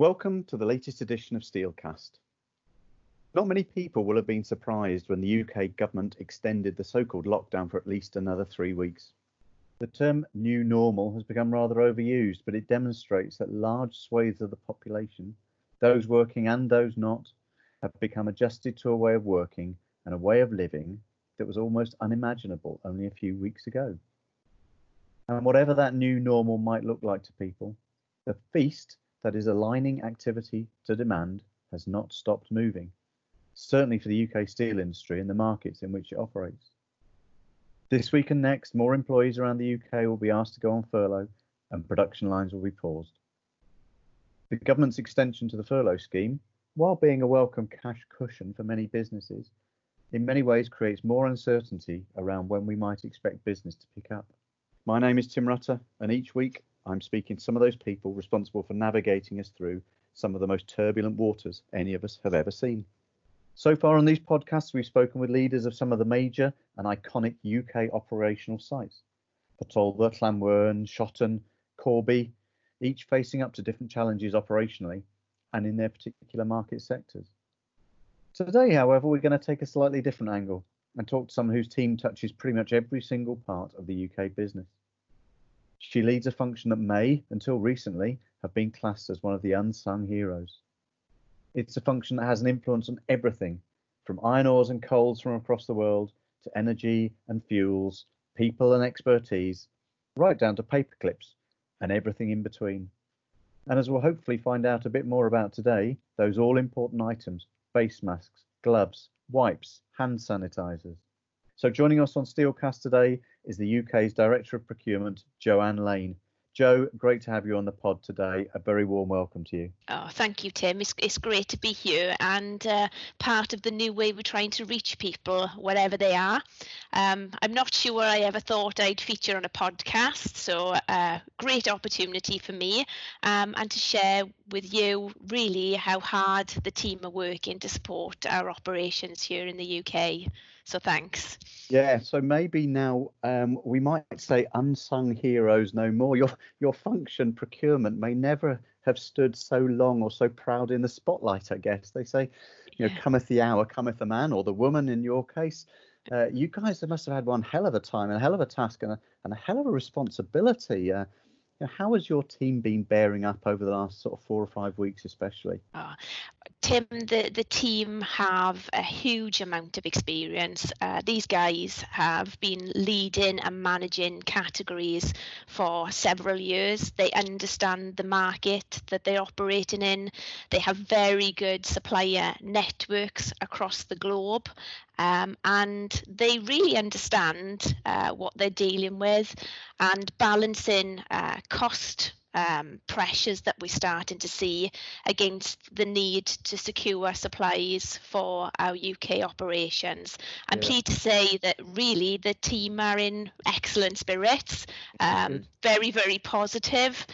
Welcome to the latest edition of Steelcast. Not many people will have been surprised when the UK government extended the so called lockdown for at least another three weeks. The term new normal has become rather overused, but it demonstrates that large swathes of the population, those working and those not, have become adjusted to a way of working and a way of living that was almost unimaginable only a few weeks ago. And whatever that new normal might look like to people, the feast that is aligning activity to demand has not stopped moving, certainly for the UK steel industry and the markets in which it operates. This week and next, more employees around the UK will be asked to go on furlough and production lines will be paused. The government's extension to the furlough scheme, while being a welcome cash cushion for many businesses, in many ways creates more uncertainty around when we might expect business to pick up. My name is Tim Rutter, and each week I'm speaking to some of those people responsible for navigating us through some of the most turbulent waters any of us have ever seen. So far on these podcasts, we've spoken with leaders of some of the major and iconic UK operational sites Port Talbot, Llanwern, Shotton, Corby, each facing up to different challenges operationally and in their particular market sectors. Today, however, we're going to take a slightly different angle and talk to someone whose team touches pretty much every single part of the UK business. She leads a function that may, until recently, have been classed as one of the unsung heroes. It's a function that has an influence on everything from iron ores and coals from across the world to energy and fuels, people and expertise, right down to paper clips and everything in between. And as we'll hopefully find out a bit more about today, those all important items face masks, gloves, wipes, hand sanitizers. So joining us on Steelcast today is the UK's Director of Procurement, Joanne Lane. Jo, great to have you on the pod today. A very warm welcome to you. Oh, thank you, Tim. It's, it's great to be here and uh, part of the new way we're trying to reach people wherever they are. Um, I'm not sure I ever thought I'd feature on a podcast, so uh, great opportunity for me um, and to share with you really how hard the team are working to support our operations here in the UK. So thanks. Yeah, so maybe now um, we might say unsung heroes no more. Your your function procurement may never have stood so long or so proud in the spotlight. I guess they say, you know, cometh the hour, cometh the man, or the woman in your case. Uh, you guys must have had one hell of a time and a hell of a task and a, and a hell of a responsibility. Uh, how has your team been bearing up over the last sort of four or five weeks, especially? Oh, Tim, the, the team have a huge amount of experience. Uh, these guys have been leading and managing categories for several years. They understand the market that they're operating in. They have very good supplier networks across the globe. Um, and they really understand uh, what they're dealing with and balancing uh, cost um, pressures that we're starting to see against the need to secure supplies for our UK operations. I'm yeah. pleased to say that really the team are in excellent spirits, um, very, very positive.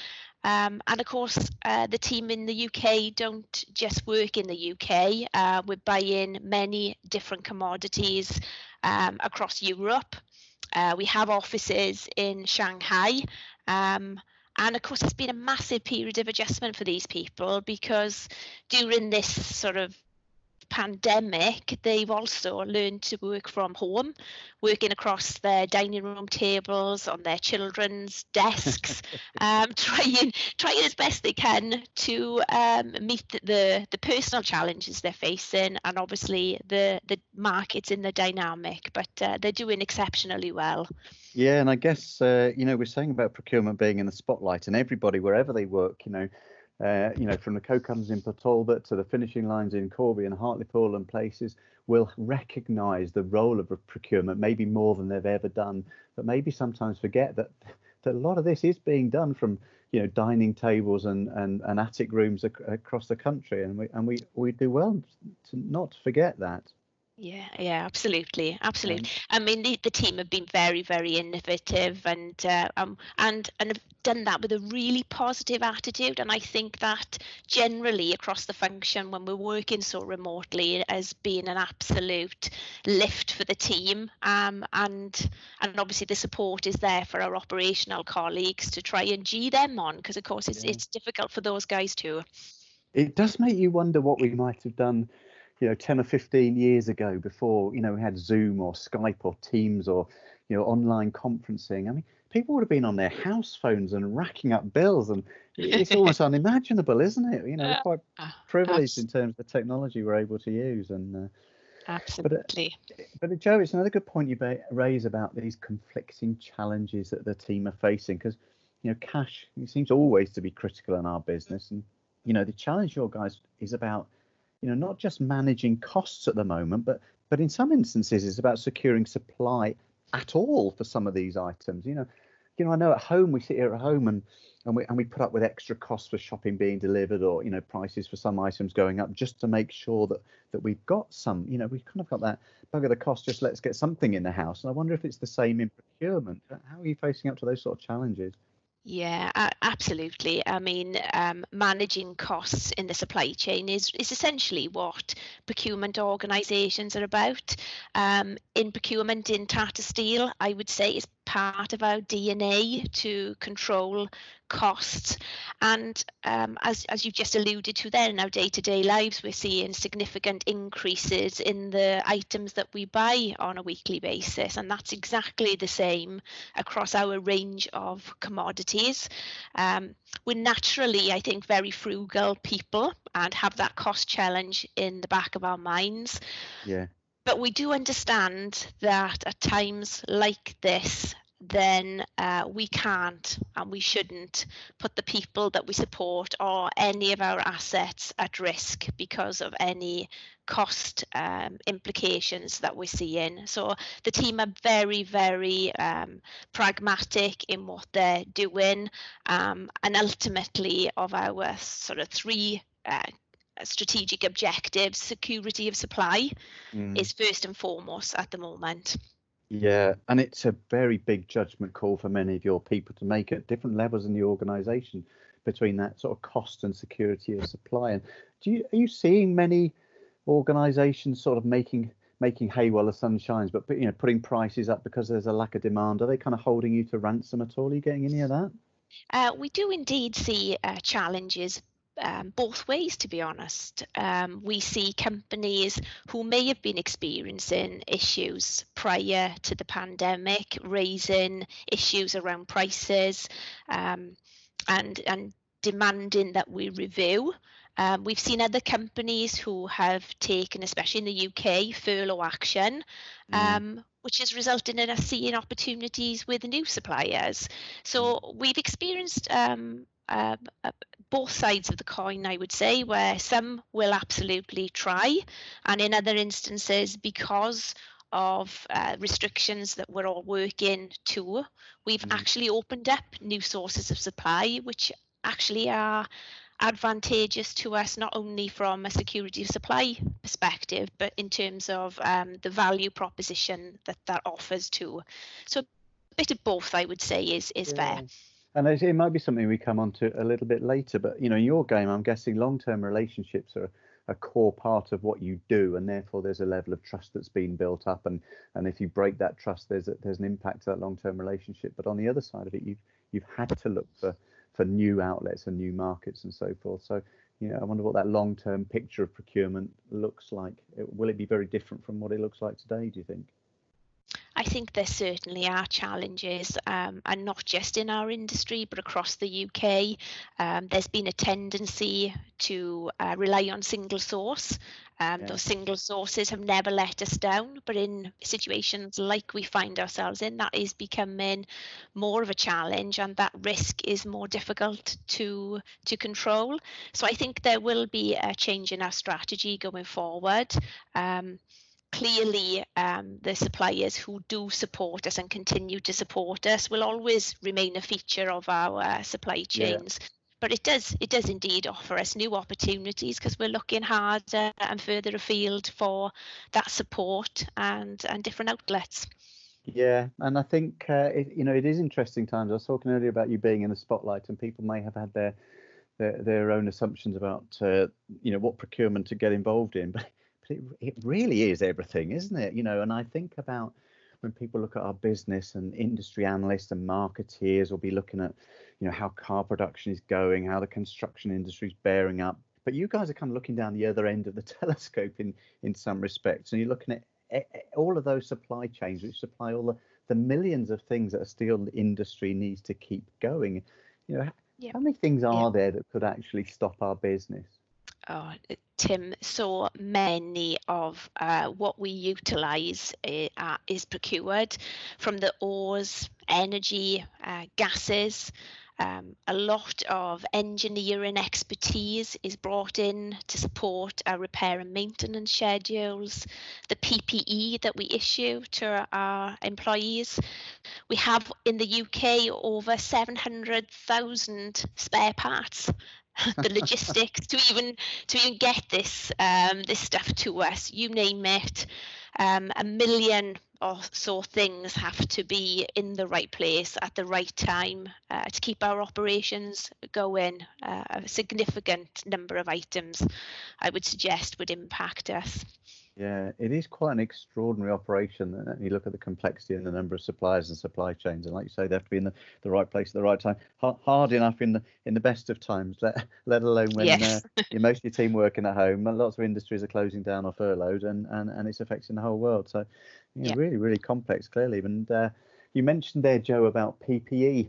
Um, and of course, uh, the team in the UK don't just work in the UK. Uh, we're buying many different commodities um, across Europe. Uh, we have offices in Shanghai. Um, and of course, it's been a massive period of adjustment for these people because during this sort of pandemic, they've also learned to work from home, working across their dining room tables, on their children's desks, um, trying trying as best they can to um, meet the the personal challenges they're facing, and obviously the the markets in the dynamic. But uh, they're doing exceptionally well. Yeah, and I guess uh, you know we're saying about procurement being in the spotlight, and everybody wherever they work, you know uh, you know, from the co-cutters in Port to the finishing lines in Corby and Hartlepool and places, will recognise the role of procurement maybe more than they've ever done, but maybe sometimes forget that that a lot of this is being done from you know dining tables and and, and attic rooms ac- across the country, and we and we we do well to not forget that. Yeah, yeah, absolutely, absolutely. I mean, the, the team have been very, very innovative and uh, um and and have done that with a really positive attitude. And I think that generally across the function, when we're working so remotely, has been an absolute lift for the team. Um, and and obviously the support is there for our operational colleagues to try and g them on because of course it's yeah. it's difficult for those guys too. It does make you wonder what we might have done, you know, 10 or 15 years ago before, you know, we had Zoom or Skype or Teams or, you know, online conferencing. I mean, people would have been on their house phones and racking up bills and it's almost unimaginable isn't it you know we're quite ah, privileged in terms of the technology we're able to use and uh, absolutely but, uh, but joe it's another good point you raise about these conflicting challenges that the team are facing because you know cash seems always to be critical in our business and you know the challenge your guys is about you know not just managing costs at the moment but but in some instances it's about securing supply at all for some of these items you know you know, I know at home we sit here at home and and we and we put up with extra costs for shopping being delivered or you know prices for some items going up just to make sure that that we've got some. You know, we've kind of got that bugger the cost. Just let's get something in the house. And I wonder if it's the same in procurement. How are you facing up to those sort of challenges? Yeah, absolutely. I mean, um, managing costs in the supply chain is, is essentially what procurement organisations are about. Um, in procurement in Tata Steel, I would say part of our DNA to control costs. And um, as, as you've just alluded to there, in our day to day lives, we're seeing significant increases in the items that we buy on a weekly basis. And that's exactly the same across our range of commodities. Um, we're naturally, I think, very frugal people and have that cost challenge in the back of our minds. Yeah but we do understand that at times like this, then uh, we can't and we shouldn't put the people that we support or any of our assets at risk because of any cost um, implications that we're seeing. So the team are very, very um, pragmatic in what they're doing, um, and ultimately, of our sort of three uh, strategic objectives, security of supply mm. is first and foremost at the moment. Yeah, and it's a very big judgment call for many of your people to make at different levels in the organisation between that sort of cost and security of supply. And do you are you seeing many organisations sort of making making hay while the sun shines, but you know putting prices up because there's a lack of demand? Are they kind of holding you to ransom at all? Are you getting any of that? Uh, we do indeed see uh, challenges um, both ways, to be honest. Um, we see companies who may have been experiencing issues prior to the pandemic, raising issues around prices um, and, and demanding that we review. Um, we've seen other companies who have taken, especially in the UK, furlough action, mm. um, which has resulted in us seeing opportunities with new suppliers. So mm. we've experienced um, uh, uh, both sides of the coin, I would say, where some will absolutely try, and in other instances, because of uh, restrictions that we're all working to, we've mm. actually opened up new sources of supply, which actually are advantageous to us not only from a security of supply perspective, but in terms of um, the value proposition that that offers too. So a bit of both, I would say, is is yeah. fair and it might be something we come on to a little bit later but you know in your game i'm guessing long-term relationships are a core part of what you do and therefore there's a level of trust that's been built up and and if you break that trust there's a, there's an impact to that long-term relationship. But on the other side of it you've you've had to look for for new outlets and new markets and so forth. So you know i wonder what that long-term picture of procurement looks like. Will it be very different from what it looks like today do you think I think there certainly are challenges, um, and not just in our industry, but across the UK. Um, there's been a tendency to uh, rely on single source. Um, yeah. Those single sources have never let us down, but in situations like we find ourselves in, that is becoming more of a challenge, and that risk is more difficult to to control. So I think there will be a change in our strategy going forward. Um, clearly um, the suppliers who do support us and continue to support us will always remain a feature of our uh, supply chains. Yeah. But it does it does indeed offer us new opportunities because we're looking harder and further afield for that support and and different outlets. Yeah, and I think uh, it, you know it is interesting times. I was talking earlier about you being in the spotlight, and people may have had their their, their own assumptions about uh, you know what procurement to get involved in, but it, it really is everything, isn't it? You know, and I think about when people look at our business and industry analysts and marketeers will be looking at, you know, how car production is going, how the construction industry is bearing up, but you guys are kind of looking down the other end of the telescope in in some respects, and you're looking at eh, eh, all of those supply chains which supply all the, the millions of things that a steel industry needs to keep going. You know, yeah. how many things are yeah. there that could actually stop our business? Oh, Tim, so many of uh, what we utilise uh, is procured from the ores, energy, uh, gases, um, a lot of engineering expertise is brought in to support our repair and maintenance schedules, the PPE that we issue to our employees. We have in the UK over 700,000 spare parts the logistics to even to even get this um, this stuff to us. You name it, um, a million or so things have to be in the right place at the right time uh, to keep our operations going. Uh, a significant number of items, I would suggest, would impact us. Yeah, it is quite an extraordinary operation. And you look at the complexity and the number of suppliers and supply chains, and like you say, they have to be in the, the right place at the right time. Hard enough in the in the best of times, let, let alone when yes. uh, you're most of your team working at home. Lots of industries are closing down or furloughed, and and, and it's affecting the whole world. So, yeah, yeah. really, really complex, clearly. And uh, you mentioned there, Jo, about PPE.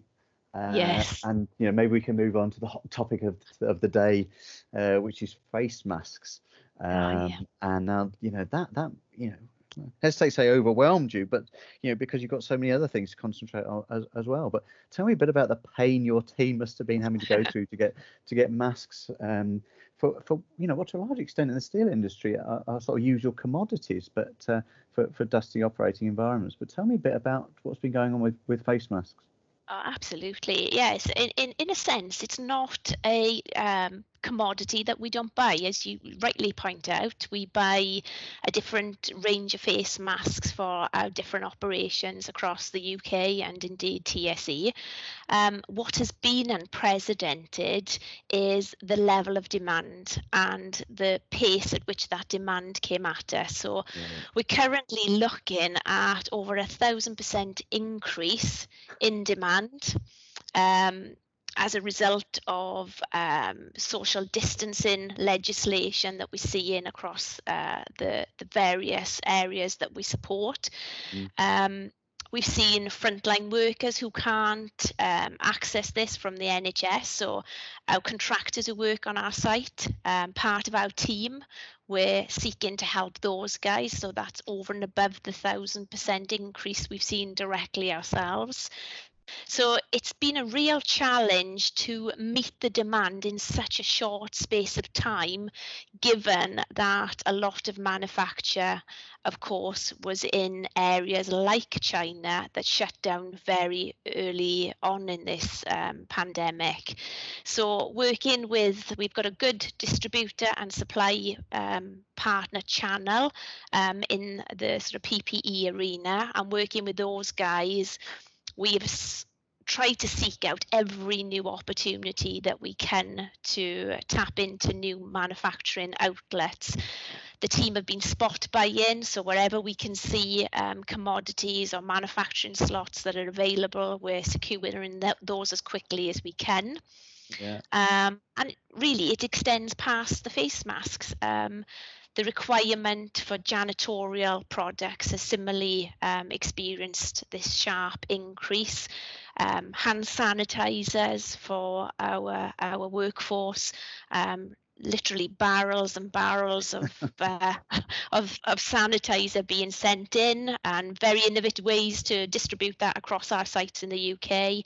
Uh, yes. And you know maybe we can move on to the hot topic of of the day, uh, which is face masks. Um, oh, yeah. And now, you know, that, that, you know, hesitate to say overwhelmed you, but, you know, because you've got so many other things to concentrate on as, as well. But tell me a bit about the pain your team must have been having to go through to get, to get masks, um, for, for, you know, what to a large extent in the steel industry are, are sort of usual commodities, but uh, for, for dusty operating environments. But tell me a bit about what's been going on with, with face masks. Oh, absolutely, yes. In, in in a sense, it's not a um, commodity that we don't buy. As you rightly point out, we buy a different range of face masks for our different operations across the UK and indeed TSE. Um, what has been unprecedented is the level of demand and the pace at which that demand came at us. So mm. we're currently looking at over a thousand percent increase in demand. Um, as a result of um, social distancing legislation that we see seeing across uh, the, the various areas that we support. Mm. Um, we've seen frontline workers who can't um, access this from the NHS, or our contractors who work on our site, um, part of our team, we're seeking to help those guys. So that's over and above the thousand percent increase we've seen directly ourselves. So it's been a real challenge to meet the demand in such a short space of time, given that a lot of manufacture, of course, was in areas like China that shut down very early on in this um, pandemic. So working with, we've got a good distributor and supply um, partner channel um, in the sort of PPE arena and working with those guys we've tried to seek out every new opportunity that we can to tap into new manufacturing outlets. The team have been spot buying, so wherever we can see um, commodities or manufacturing slots that are available, we're securing those as quickly as we can. Yeah. Um, and really, it extends past the face masks. Um, the requirement for janitorial products has similarly um, experienced this sharp increase. Um, hand sanitizers for our our workforce, um, literally barrels and barrels of uh, of, of sanitizer being sent in, and very innovative ways to distribute that across our sites in the UK.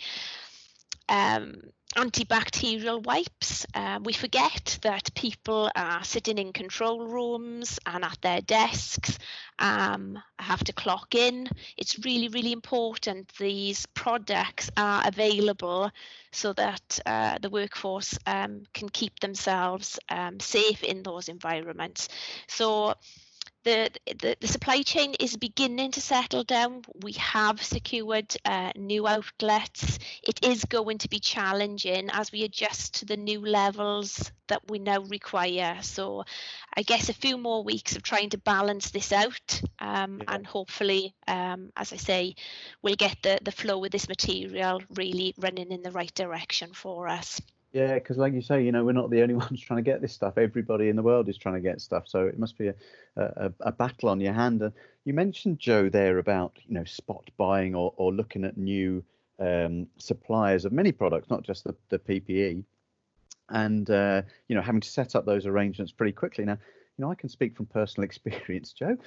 Um, antibacterial wipes. Uh, we forget that people are sitting in control rooms and at their desks, um, have to clock in. It's really, really important these products are available so that uh, the workforce um, can keep themselves um, safe in those environments. So the, the, the supply chain is beginning to settle down. We have secured uh, new outlets. It is going to be challenging as we adjust to the new levels that we now require. So, I guess a few more weeks of trying to balance this out, um, yeah. and hopefully, um, as I say, we'll get the the flow of this material really running in the right direction for us. Yeah, because like you say, you know, we're not the only ones trying to get this stuff. Everybody in the world is trying to get stuff, so it must be a, a, a battle on your hand. And you mentioned Jo there about you know spot buying or, or looking at new um, suppliers of many products, not just the, the PPE, and uh, you know having to set up those arrangements pretty quickly. Now, you know, I can speak from personal experience, Jo,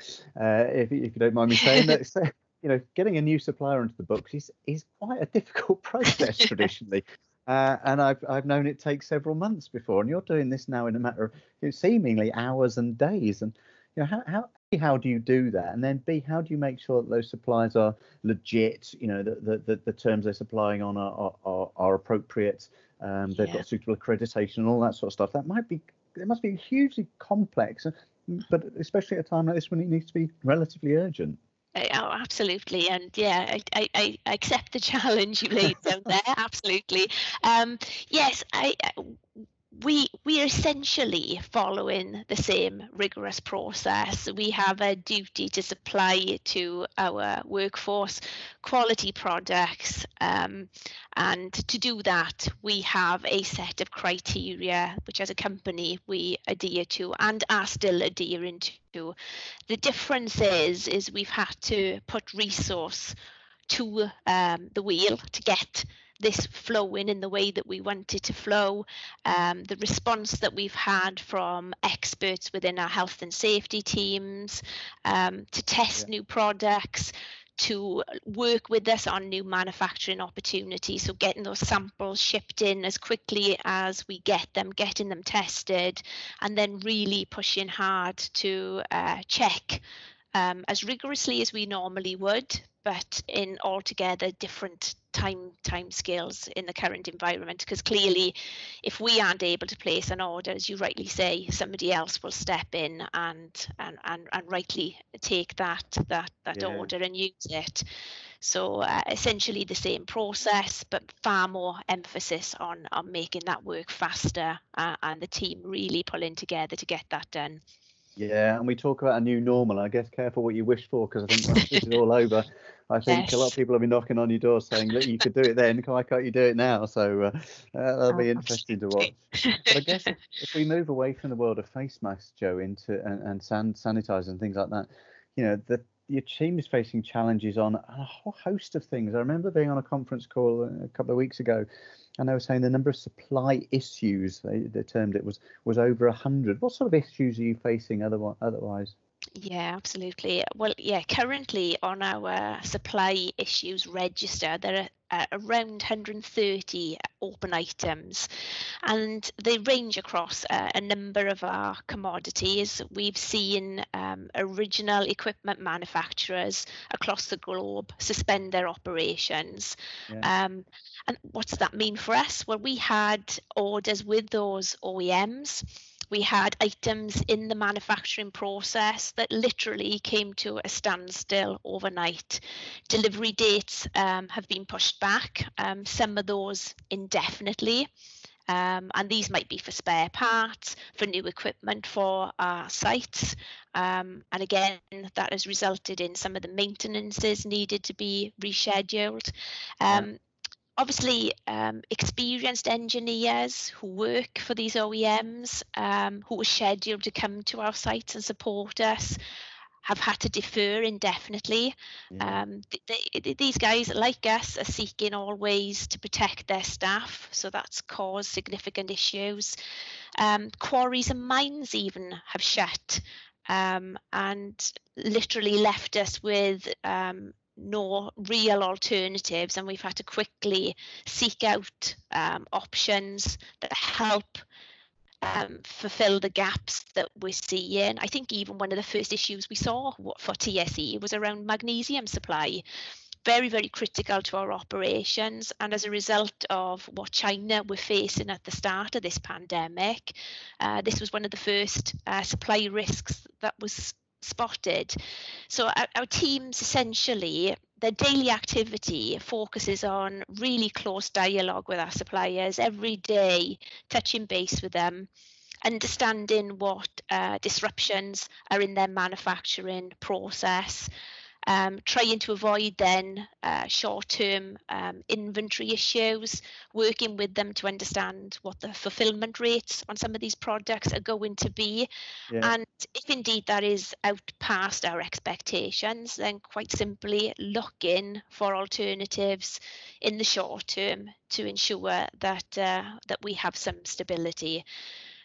uh, if, if you don't mind me saying that. You know, getting a new supplier into the books is is quite a difficult process traditionally. Uh, and I've I've known it takes several months before, and you're doing this now in a matter of you know, seemingly hours and days. And you know, how how how do you do that? And then B, how do you make sure that those suppliers are legit? You know, the the, the terms they're supplying on are are, are appropriate. Um, they've yeah. got suitable accreditation and all that sort of stuff. That might be it must be hugely complex, but especially at a time like this when it needs to be relatively urgent. Oh, absolutely, and yeah, I, I, I accept the challenge you laid down there. absolutely, um, yes, I, we we are essentially following the same rigorous process. We have a duty to supply to our workforce quality products, um, and to do that, we have a set of criteria which, as a company, we adhere to and are still adhering to. The difference is is we've had to put resource to um, the wheel to get this flowing in the way that we want it to flow. Um, the response that we've had from experts within our health and safety teams um, to test yeah. new products, to work with us on new manufacturing opportunities. So getting those samples shipped in as quickly as we get them, getting them tested, and then really pushing hard to uh, check um, as rigorously as we normally would, but in altogether different time time scales in the current environment because clearly if we aren't able to place an order as you rightly say somebody else will step in and and and, and rightly take that that that yeah. order and use it so uh, essentially the same process but far more emphasis on on making that work faster uh, and the team really pulling together to get that done yeah, and we talk about a new normal. I guess careful what you wish for because I think once this is all over, I think yes. a lot of people have been knocking on your door saying, "Look, you could do it then. Why can't you do it now?" So uh, that'll be oh, interesting to watch. But I guess if, if, we move away from the world of face masks, Jo, into and, and sand sanitizer and things like that, you know, the your team is facing challenges on a whole host of things. I remember being on a conference call a couple of weeks ago, and they were saying the number of supply issues they, they termed it was was over a hundred. What sort of issues are you facing otherwise? Yeah, absolutely. Well, yeah, currently on our supply issues register, there are uh, around 130 open items and they range across uh, a number of our commodities. We've seen um, original equipment manufacturers across the globe suspend their operations. Yeah. Um, and what's that mean for us? Well, we had orders with those OEMs we had items in the manufacturing process that literally came to a standstill overnight. Delivery dates um, have been pushed back, um, some of those indefinitely. Um, and these might be for spare parts, for new equipment for our sites. Um, and again, that has resulted in some of the maintenances needed to be rescheduled. Um, obviously um, experienced engineers who work for these OEMs um, who are scheduled to come to our sites and support us have had to defer indefinitely. Yeah. Um, they, they, these guys, like us, are seeking all ways to protect their staff, so that's caused significant issues. Um, quarries and mines even have shut um, and literally left us with um, no real alternatives and we've had to quickly seek out um, options that help um, fulfill the gaps that we're seeing. I think even one of the first issues we saw for TSE was around magnesium supply. Very, very critical to our operations. And as a result of what China were facing at the start of this pandemic, uh, this was one of the first uh, supply risks that was spotted. So our, our teams essentially their daily activity focuses on really close dialogue with our suppliers every day, touching base with them, understanding what uh, disruptions are in their manufacturing process, um, trying to avoid then uh, short-term um, inventory issues, working with them to understand what the fulfillment rates on some of these products are going to be. Yeah. And if indeed that is out past our expectations, then quite simply looking for alternatives in the short term to ensure that uh, that we have some stability.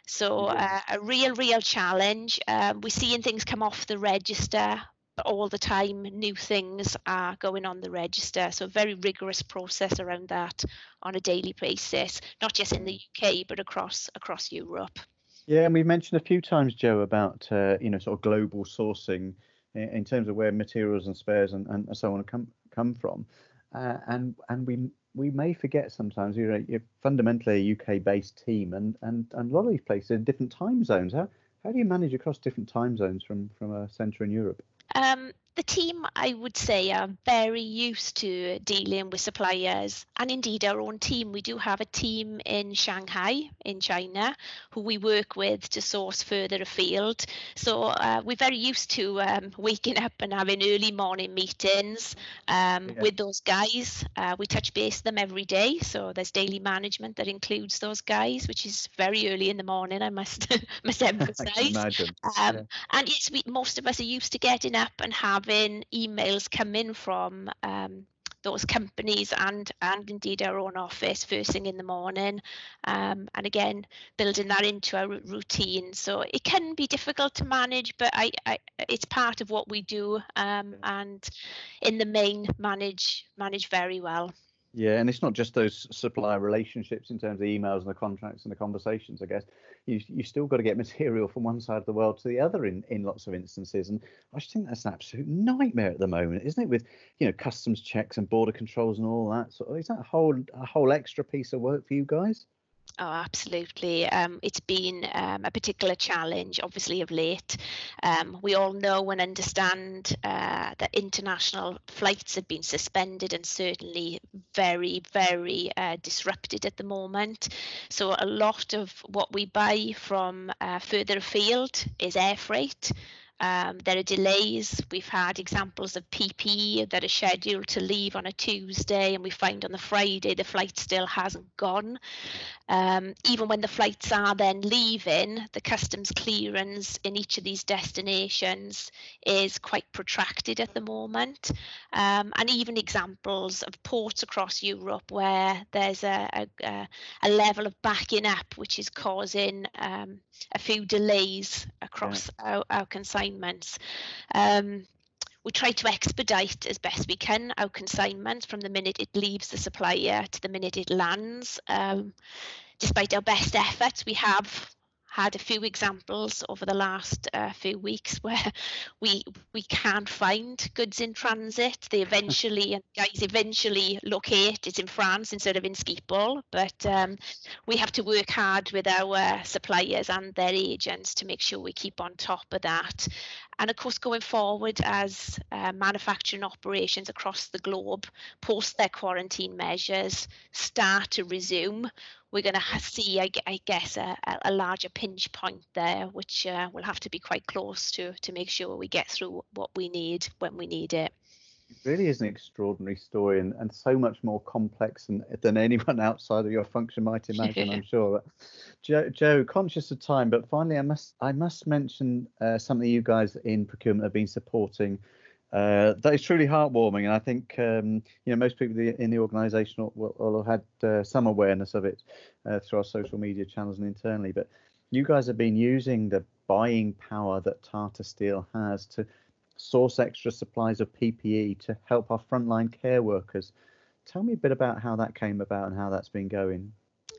So uh, a real, real challenge. Um, we're seeing things come off the register all the time. New things are going on the register. So a very rigorous process around that on a daily basis, not just in the UK but across across Europe. Yeah, and we've mentioned a few times, Jo, about uh, you know sort of global sourcing in, in terms of where materials and spares and, and so on come come from, uh, and and we we may forget sometimes you're, you're fundamentally a UK based team and, and, and a lot of these places are different time zones. How, how do you manage across different time zones from, from a centre in Europe? Um, the team, I would say, are very used to dealing with suppliers, and indeed our own team. We do have a team in Shanghai, in China, who we work with to source further afield. So uh, we're very used to um, waking up and having early morning meetings um, yeah. with those guys. Uh, we touch base with them every day, so there's daily management that includes those guys, which is very early in the morning. I must must emphasise. Um, yeah. And yes, we most of us are used to getting up and having having emails come in from um, those companies and and indeed our own office first thing in the morning. Um, and again building that into our routine. So it can be difficult to manage but I, I it's part of what we do um, and in the main manage manage very well yeah, and it's not just those supplier relationships in terms of the emails and the contracts and the conversations. I guess you you still got to get material from one side of the world to the other in in lots of instances, and I just think that's an absolute nightmare at the moment, isn't it? With you know customs checks and border controls and all that. So is that a whole a whole extra piece of work for you guys? Oh, absolutely. Um, it's been um, a particular challenge, obviously, of late. Um, we all know and understand uh, that international flights have been suspended and certainly very, very uh, disrupted at the moment. So, a lot of what we buy from uh, further afield is air freight. Um, there are delays. We've had examples of PPE that are scheduled to leave on a Tuesday, and we find on the Friday the flight still hasn't gone. Um, even when the flights are then leaving, the customs clearance in each of these destinations is quite protracted at the moment. Um, and even examples of ports across Europe where there's a, a, a level of backing up which is causing um, a few delays across our, our consignments. Um, we try to expedite as best we can our consignment from the minute it leaves the supplier to the minute it lands. Um, despite our best efforts, we have had a few examples over the last uh, few weeks where we we can't find goods in transit. They eventually and guys eventually locate it in France instead of in Schiphol, but um, we have to work hard with our suppliers and their agents to make sure we keep on top of that. And of course, going forward as uh, manufacturing operations across the globe post their quarantine measures start to resume, we're going to see, I, I guess, a, a, larger pinch point there, which uh, will have to be quite close to to make sure we get through what we need when we need it. It really is an extraordinary story and, and so much more complex than, than anyone outside of your function might imagine, I'm sure. Jo, Jo, conscious of time, but finally, I must I must mention uh, something you guys in procurement have been supporting uh, that is truly heartwarming, and I think um, you know most people in the organisation will, will, have had uh, some awareness of it uh, through our social media channels and internally. But you guys have been using the buying power that Tata Steel has to source extra supplies of PPE to help our frontline care workers. Tell me a bit about how that came about and how that's been going.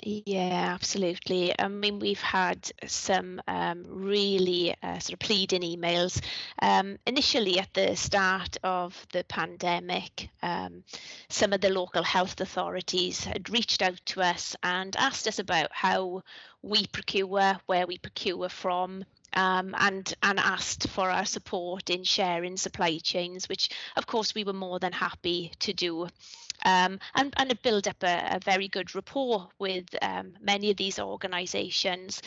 Yeah, absolutely. I mean, we've had some um, really uh, sort of pleading emails. Um, initially, at the start of the pandemic, um, some of the local health authorities had reached out to us and asked us about how we procure, where we procure from, um, and and asked for our support in sharing supply chains, which of course we were more than happy to do um, and, and build up a, a, very good rapport with um, many of these organisations.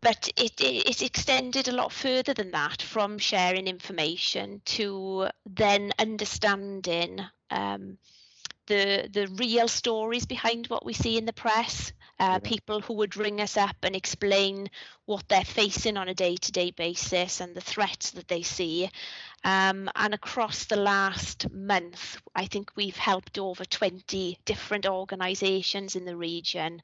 but it, it, it's extended a lot further than that from sharing information to then understanding um, the the real stories behind what we see in the press uh, people who would ring us up and explain what they're facing on a day-to-day basis and the threats that they see um, and across the last month i think we've helped over 20 different organizations in the region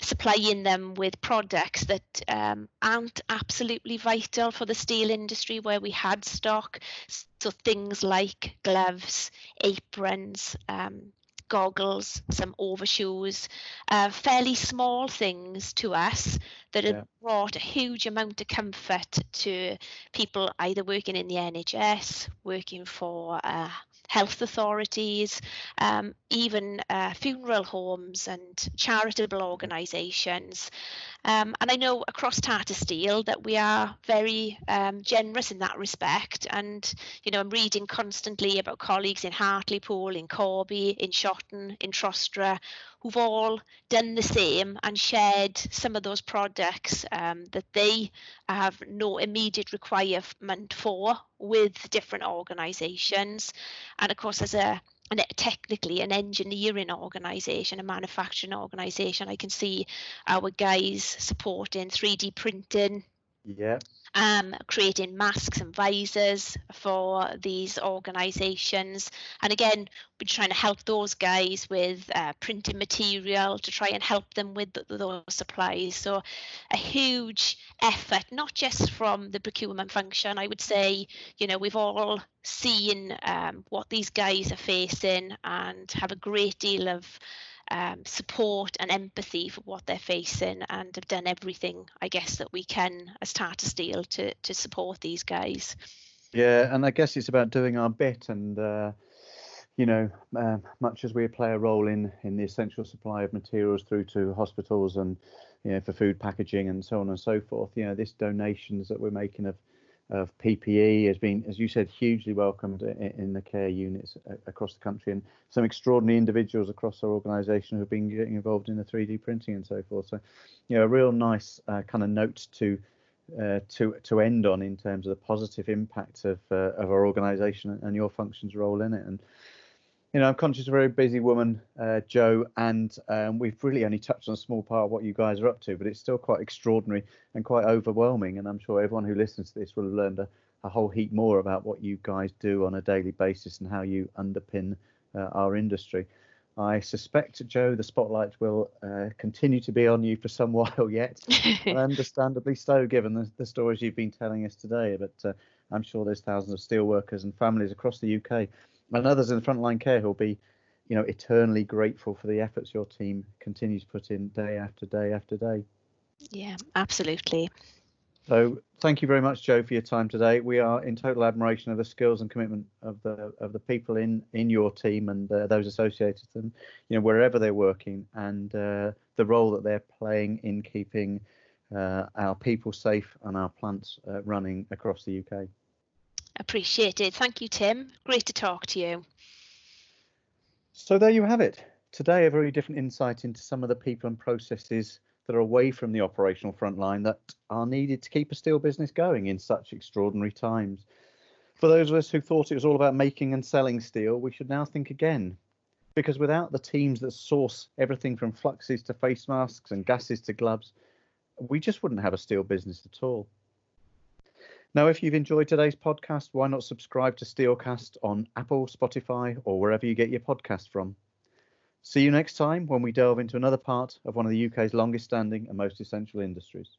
supplying them with products that um, aren't absolutely vital for the steel industry where we had stock. So things like gloves aprons um, goggles, some overshoes, uh, fairly small things to us that have yeah. brought a huge amount of comfort to people either working in the NHS, working for uh, health authorities, um, even uh, funeral homes and charitable organisations. Um, and I know across Tata Steel that we are very um, generous in that respect. And, you know, I'm reading constantly about colleagues in Hartlepool, in Corby, in Shotton, in Trostre, who've all done the same and shared some of those products um, that they have no immediate requirement for with different organisations. And of course, as a and technically an engineering organization, a manufacturing organization. I can see our guys supporting 3D printing. Yeah um, creating masks and visors for these organisations. And again, we're trying to help those guys with uh, printing material to try and help them with those supplies. So a huge effort, not just from the procurement function. I would say, you know, we've all seen um, what these guys are facing and have a great deal of um, support and empathy for what they're facing and have done everything, I guess, that we can as Tata Steel to, to support these guys. Yeah, and I guess it's about doing our bit and. Uh, you know, uh, much as we play a role in in the essential supply of materials through to hospitals and you know for food packaging and so on and so forth, you know, this donations that we're making of of PPE has been, as you said, hugely welcomed in, the care units across the country, and some extraordinary individuals across our organisation who've been getting involved in the 3D printing and so forth. So, you know, a real nice uh, kind of note to uh, to to end on in terms of the positive impact of uh, of our organisation and your functions role in it. And you know, I'm conscious of a very busy woman, uh, Jo, and um, we've really only touched on a small part of what you guys are up to, but it's still quite extraordinary and quite overwhelming. And I'm sure everyone who listens to this will have learned a, a whole heap more about what you guys do on a daily basis and how you underpin uh, our industry. I suspect, Jo, the spotlight will uh, continue to be on you for some while yet, understandably so, given the, the, stories you've been telling us today. But uh, I'm sure there's thousands of steelworkers and families across the UK and others in frontline care who'll be, you know, eternally grateful for the efforts your team continues to put in day after day after day. Yeah, absolutely. So thank you very much, Jo, for your time today. We are in total admiration of the skills and commitment of the of the people in in your team and uh, those associated with them, you know, wherever they're working, and uh, the role that they're playing in keeping uh, our people safe and our plants uh, running across the UK. Appreciate it. Thank you, Tim. Great to talk to you. So there you have it. Today, a very different insight into some of the people and processes that are away from the operational front line that are needed to keep a steel business going in such extraordinary times. For those of us who thought it was all about making and selling steel, we should now think again. Because without the teams that source everything from fluxes to face masks and gases to gloves, we just wouldn't have a steel business at all. Now, if you've enjoyed today's podcast, why not subscribe to Steelcast on Apple, Spotify, or wherever you get your podcast from? See you next time when we delve into another part of one of the UK's longest standing and most essential industries.